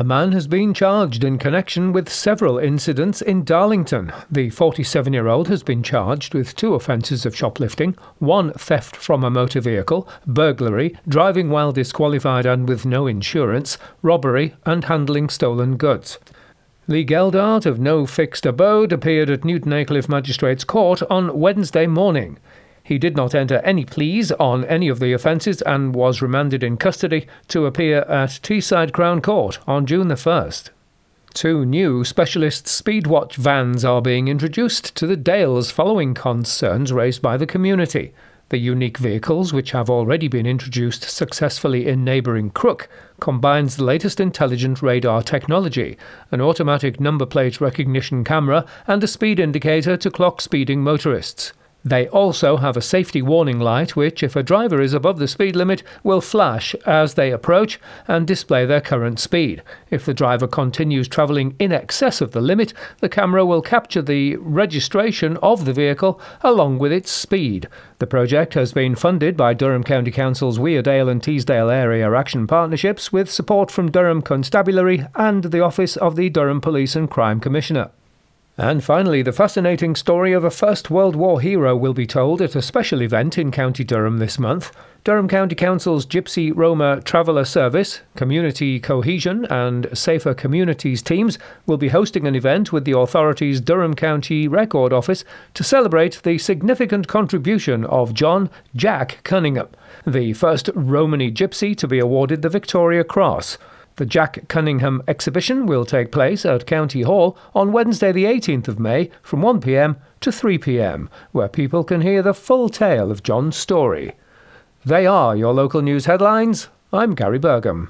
A man has been charged in connection with several incidents in Darlington. The 47 year old has been charged with two offences of shoplifting one theft from a motor vehicle, burglary, driving while disqualified and with no insurance, robbery, and handling stolen goods. Lee Geldart of No Fixed Abode appeared at Newton Aycliffe Magistrates Court on Wednesday morning. He did not enter any pleas on any of the offences and was remanded in custody to appear at Teesside Crown Court on June the 1st. Two new specialist speedwatch vans are being introduced to the Dales following concerns raised by the community. The unique vehicles, which have already been introduced successfully in neighbouring Crook, combines the latest intelligent radar technology, an automatic number plate recognition camera, and a speed indicator to clock speeding motorists. They also have a safety warning light which, if a driver is above the speed limit, will flash as they approach and display their current speed. If the driver continues travelling in excess of the limit, the camera will capture the registration of the vehicle along with its speed. The project has been funded by Durham County Council's Weardale and Teesdale Area Action Partnerships with support from Durham Constabulary and the Office of the Durham Police and Crime Commissioner. And finally, the fascinating story of a First World War hero will be told at a special event in County Durham this month. Durham County Council's Gypsy Roma Traveller Service, Community Cohesion, and Safer Communities teams will be hosting an event with the authority's Durham County Record Office to celebrate the significant contribution of John Jack Cunningham, the first Romany Gypsy to be awarded the Victoria Cross. The Jack Cunningham exhibition will take place at County Hall on Wednesday, the 18th of May, from 1pm to 3pm, where people can hear the full tale of John's story. They are your local news headlines. I'm Gary Burgum.